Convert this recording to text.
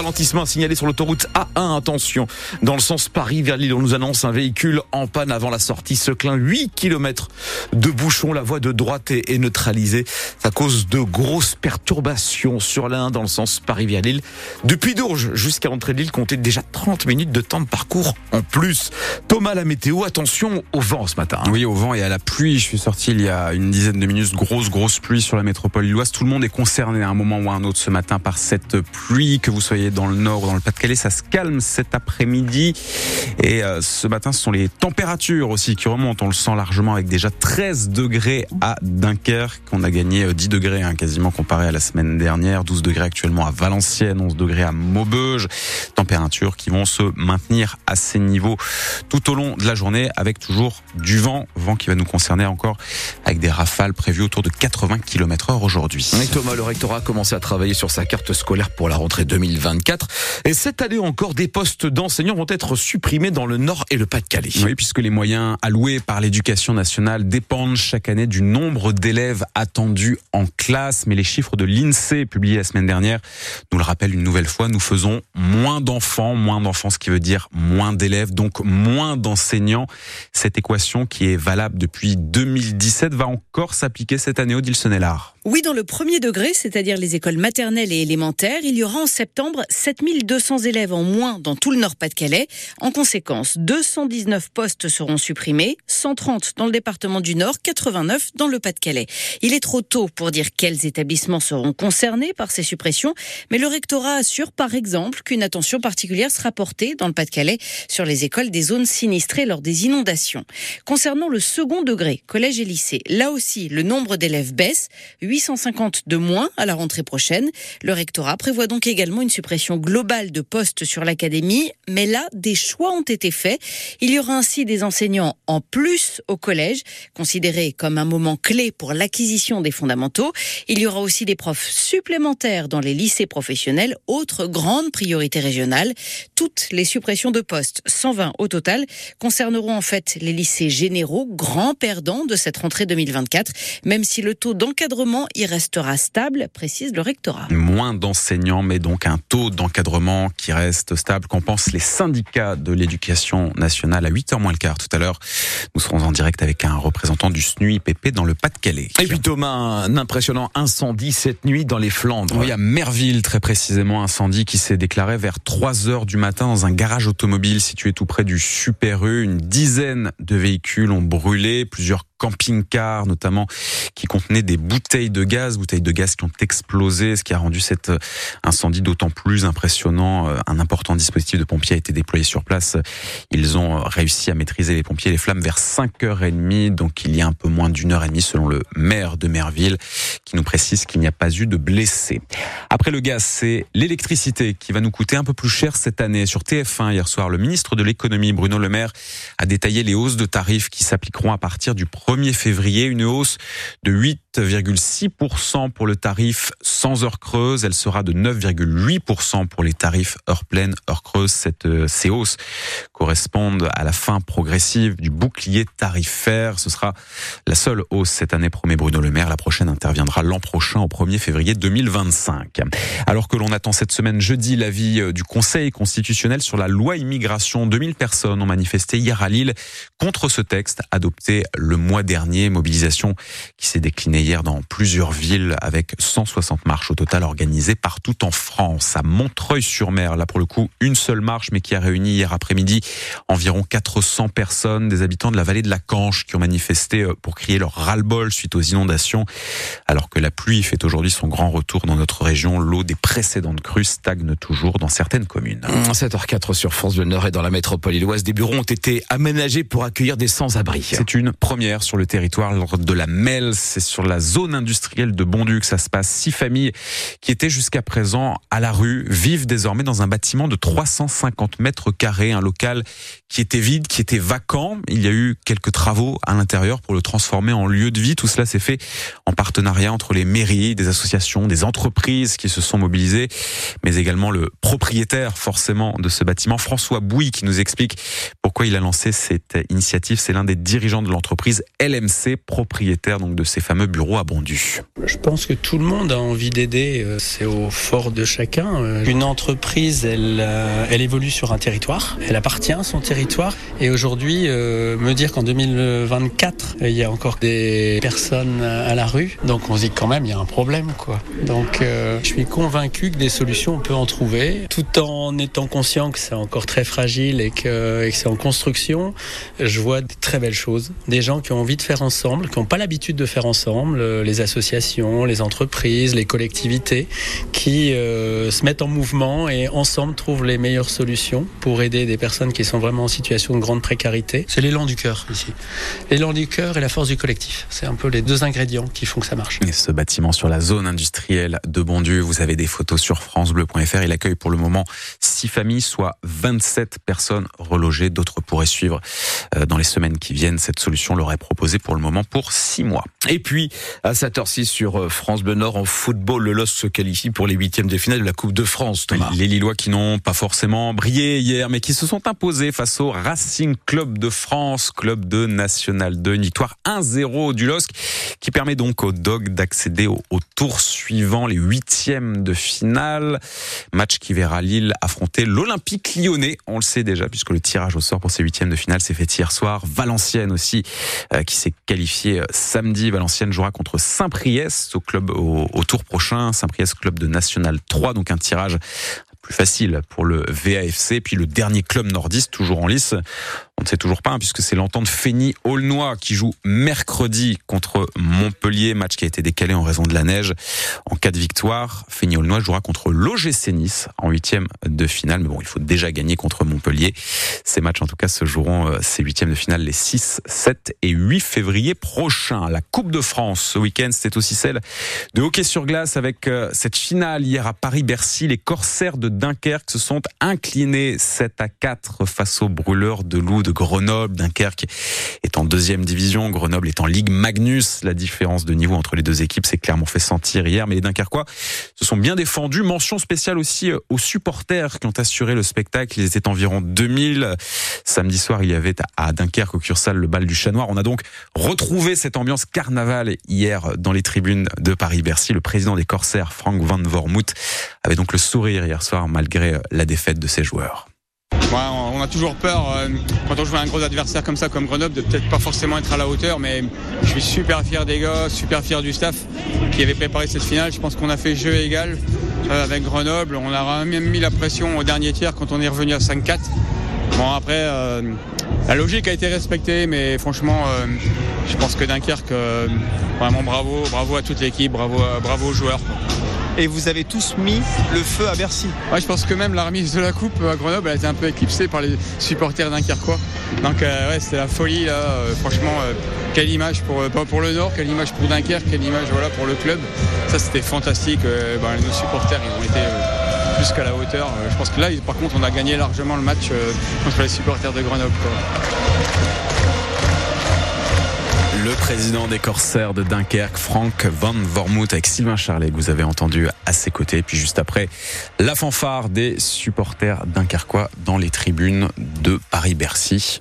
ralentissement signalé sur l'autoroute A1. Attention, dans le sens Paris vers Lille, on nous annonce un véhicule en panne avant la sortie. Ce clin 8 km de bouchons. La voie de droite est, neutralisée. Ça cause de grosses perturbations sur l'A1 dans le sens Paris vers Lille. Depuis Dourges jusqu'à l'entrée de Lille, comptez déjà 30 minutes de temps de parcours en plus. Thomas, la météo, attention au vent ce matin. Oui, au vent et à la pluie. Je suis sorti il y a une dizaine de minutes. Grosse, grosse pluie sur la métropole lilloise. Tout le monde est concerné à un moment ou à un autre ce matin par cette pluie. Que vous soyez dans le nord dans le Pas-de-Calais, ça se calme cet après-midi. Et euh, ce matin, ce sont les températures aussi qui remontent. On le sent largement avec déjà 13 degrés à Dunkerque. On a gagné 10 euh, degrés hein, quasiment comparé à la semaine dernière. 12 degrés actuellement à Valenciennes, 11 degrés à Maubeuge. Températures qui vont se maintenir à ces niveaux tout au long de la journée avec toujours du vent. Vent qui va nous concerner encore avec des rafales prévues autour de 80 km heure aujourd'hui. Thomas, le rectorat a commencé à travailler sur sa carte scolaire pour la rentrée 2024. Et cette année encore, des postes d'enseignants vont être supprimés dans le Nord et le Pas-de-Calais. Oui, puisque les moyens alloués par l'éducation nationale dépendent chaque année du nombre d'élèves attendus en classe. Mais les chiffres de l'INSEE publiés la semaine dernière nous le rappellent une nouvelle fois. Nous faisons moins d'enfants, moins d'enfants, ce qui veut dire moins d'élèves, donc moins d'enseignants. Cette équation qui est valable depuis 2017 va encore s'appliquer cette année au Dilsonellard. Oui, dans le premier degré, c'est-à-dire les écoles maternelles et élémentaires, il y aura en septembre 7200 élèves en moins dans tout le Nord-Pas-de-Calais. En conséquence, 219 postes seront supprimés, 130 dans le département du Nord, 89 dans le Pas-de-Calais. Il est trop tôt pour dire quels établissements seront concernés par ces suppressions, mais le rectorat assure par exemple qu'une attention particulière sera portée dans le Pas-de-Calais sur les écoles des zones sinistrées lors des inondations. Concernant le second degré, collège et lycée, là aussi, le nombre d'élèves baisse. 850 de moins à la rentrée prochaine. Le rectorat prévoit donc également une suppression globale de postes sur l'académie, mais là, des choix ont été faits. Il y aura ainsi des enseignants en plus au collège, considérés comme un moment clé pour l'acquisition des fondamentaux. Il y aura aussi des profs supplémentaires dans les lycées professionnels, autre grande priorité régionale. Toutes les suppressions de postes, 120 au total, concerneront en fait les lycées généraux, grands perdants de cette rentrée 2024, même si le taux d'encadrement il restera stable, précise le rectorat. Moins d'enseignants, mais donc un taux d'encadrement qui reste stable. Qu'en pensent les syndicats de l'éducation nationale à 8h moins le quart tout à l'heure Nous serons en direct avec un représentant du SNUIPP dans le Pas-de-Calais. Et puis Thomas, un impressionnant incendie cette nuit dans les Flandres. Oui, à Merville, très précisément, incendie qui s'est déclaré vers 3 h du matin dans un garage automobile situé tout près du Super U. Une dizaine de véhicules ont brûlé, plusieurs camping-cars notamment qui contenaient des bouteilles de gaz, bouteilles de gaz qui ont explosé, ce qui a rendu cet euh, incendie d'autant plus impressionnant. Euh, un important dispositif de pompiers a été déployé sur place. Ils ont euh, réussi à maîtriser les pompiers les flammes vers 5h30, donc il y a un peu moins d'une heure et demie selon le maire de Merville qui nous précise qu'il n'y a pas eu de blessés. Après le gaz, c'est l'électricité qui va nous coûter un peu plus cher cette année. Sur TF1 hier soir, le ministre de l'économie Bruno Le Maire a détaillé les hausses de tarifs qui s'appliqueront à partir du 1er février, une hausse de 8,6% pour le tarif sans heure creuse. Elle sera de 9,8% pour les tarifs heure pleine, heure creuse. Euh, ces hausses correspondent à la fin progressive du bouclier tarifaire. Ce sera la seule hausse cette année, promet Bruno Le Maire. La prochaine interviendra l'an prochain, au 1er février 2025. Alors que l'on attend cette semaine jeudi l'avis euh, du Conseil constitutionnel sur la loi immigration, 2000 personnes ont manifesté hier à Lille contre ce texte adopté le mois dernier. Mobilisation qui s'est déclinée hier dans plusieurs villes avec 160 marches au total organisées partout en France. À Montreuil-sur-Mer, là pour le coup, une seule marche mais qui a réuni hier après-midi environ 400 personnes, des habitants de la vallée de la Canche qui ont manifesté euh, pour crier leur ras-le-bol suite aux inondations. Alors que la pluie fait aujourd'hui son grand retour dans notre région, l'eau des précédentes crues stagne toujours dans certaines communes. 7h04 sur France Bleu Nord et dans la métropole illoise, des bureaux ont été aménagés pour accueillir des sans-abri. C'est une première sur le territoire de la Mel, c'est sur la zone industrielle de Bonduc. Ça se passe. Six familles qui étaient jusqu'à présent à la rue vivent désormais dans un bâtiment de 350 mètres carrés, un local qui était vide, qui était vacant. Il y a eu quelques travaux à l'intérieur pour le transformer en lieu de vie. Tout cela s'est fait en partenariat entre les mairies, des associations, des entreprises qui se sont mobilisées, mais également le propriétaire forcément de ce bâtiment, François Bouy, qui nous explique pourquoi il a lancé cette initiative. C'est l'un des dirigeants de l'entreprise LMC, propriétaire donc de ces fameux bureaux à Bondu. Je pense que tout le monde a envie d'aider. Euh, c'est au fort de chacun. Euh, une entreprise, elle, euh, elle évolue sur un territoire. Elle appartient à son territoire. Et aujourd'hui, me dire qu'en 2024, il y a encore des personnes à la rue, donc on se dit quand même, il y a un problème, quoi. Donc, je suis convaincu que des solutions, on peut en trouver, tout en étant conscient que c'est encore très fragile et que, que c'est en construction. Je vois de très belles choses. Des gens qui ont envie de faire ensemble, qui n'ont pas l'habitude de faire ensemble, les associations, les entreprises, les collectivités, qui euh, se mettent en mouvement et ensemble trouvent les meilleures solutions pour aider des personnes qui sont vraiment en situation de grande précarité. C'est l'élan du cœur ici. L'élan du cœur et la force du collectif. C'est un peu les deux ingrédients qui font que ça marche. Et ce bâtiment sur la zone industrielle de Bondieu, vous avez des photos sur francebleu.fr. Il accueille pour le moment six familles, soit 27 personnes relogées. D'autres pourraient suivre euh, dans les semaines qui viennent. Cette solution leur est proposée pour le moment pour six mois. Et puis, à 7h06 sur euh, France Bleu Nord, en football, le LOS se qualifie pour les huitièmes de finale de la Coupe de France. Les Lillois qui n'ont pas forcément brillé hier, mais qui se sont imposés face au Racing Club de France, club de National 2. Une victoire 1-0 du LOSC qui permet donc aux Dogs d'accéder au, tour suivant, les huitièmes de finale. Match qui verra Lille affronter l'Olympique lyonnais. On le sait déjà puisque le tirage au sort pour ces huitièmes de finale s'est fait hier soir. Valenciennes aussi euh, qui s'est qualifié euh, samedi. Valenciennes jouera contre Saint-Priest au club au tour prochain. Saint-Priest club de National 3, donc un tirage plus facile pour le VAFC. Puis le dernier club nordiste, toujours en lice, on ne sait toujours pas, hein, puisque c'est l'entente Fény Aulnois qui joue mercredi contre Montpellier, match qui a été décalé en raison de la neige. En cas de victoire, Fény Aulnois jouera contre l'OGC Nice en huitième de finale. Mais bon, il faut déjà gagner contre Montpellier. Ces matchs, en tout cas, se joueront euh, ces huitièmes de finale les 6, 7 et 8 février prochains. La Coupe de France ce week-end, c'est aussi celle de hockey sur glace avec euh, cette finale hier à Paris-Bercy. Les Corsaires de Dunkerque se sont inclinés 7 à 4 face aux brûleurs de loup de Grenoble. Dunkerque est en deuxième division, Grenoble est en Ligue Magnus. La différence de niveau entre les deux équipes s'est clairement fait sentir hier, mais les Dunkerquois se sont bien défendus. Mention spéciale aussi aux supporters qui ont assuré le spectacle. Ils étaient environ 2000. Samedi soir, il y avait à Dunkerque, au Cursal, le bal du chat noir. On a donc retrouvé cette ambiance carnaval hier dans les tribunes de Paris-Bercy. Le président des Corsaires, Frank Van Vormouth, avait donc le sourire hier soir malgré euh, la défaite de ses joueurs. on a toujours peur euh, quand on joue à un gros adversaire comme ça, comme Grenoble, de peut-être pas forcément être à la hauteur, mais je suis super fier des gars, super fier du staff qui avait préparé cette finale. Je pense qu'on a fait jeu égal euh, avec Grenoble. On a même mis la pression au dernier tiers quand on est revenu à 5-4. Bon après, la logique a été respectée, mais franchement, je pense que Dunkerque, vraiment bravo, bravo à toute l'équipe, bravo, bravo aux joueurs et vous avez tous mis le feu à Bercy. Ouais, je pense que même la remise de la coupe à Grenoble a été un peu éclipsée par les supporters dunkerquois. Donc euh, ouais, c'était la folie là. Euh, franchement, euh, quelle image pour pour le Nord, quelle image pour Dunkerque, quelle image voilà pour le club. Ça c'était fantastique. Ben, nos supporters ils ont été plus qu'à la hauteur. je pense que là, par contre, on a gagné largement le match contre les supporters de Grenoble. Le président des Corsaires de Dunkerque, Frank Van Vormouth, avec Sylvain Charlet, que vous avez entendu à ses côtés. Puis juste après, la fanfare des supporters dunkerquois dans les tribunes de Paris-Bercy.